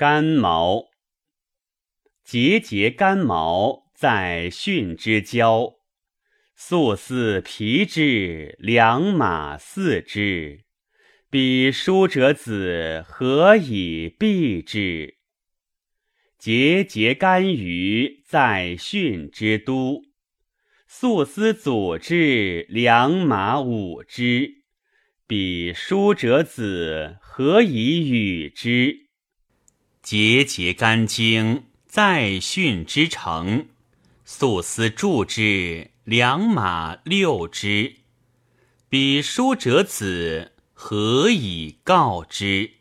干毛，节节干毛在训之交，素似皮之，良马似之。彼书者子何以避之？节节干鱼在训之都，素丝祖之，良马五之。彼书者子何以与之？节节干经在训之城，素丝助之，良马六之。彼书者子何以告之？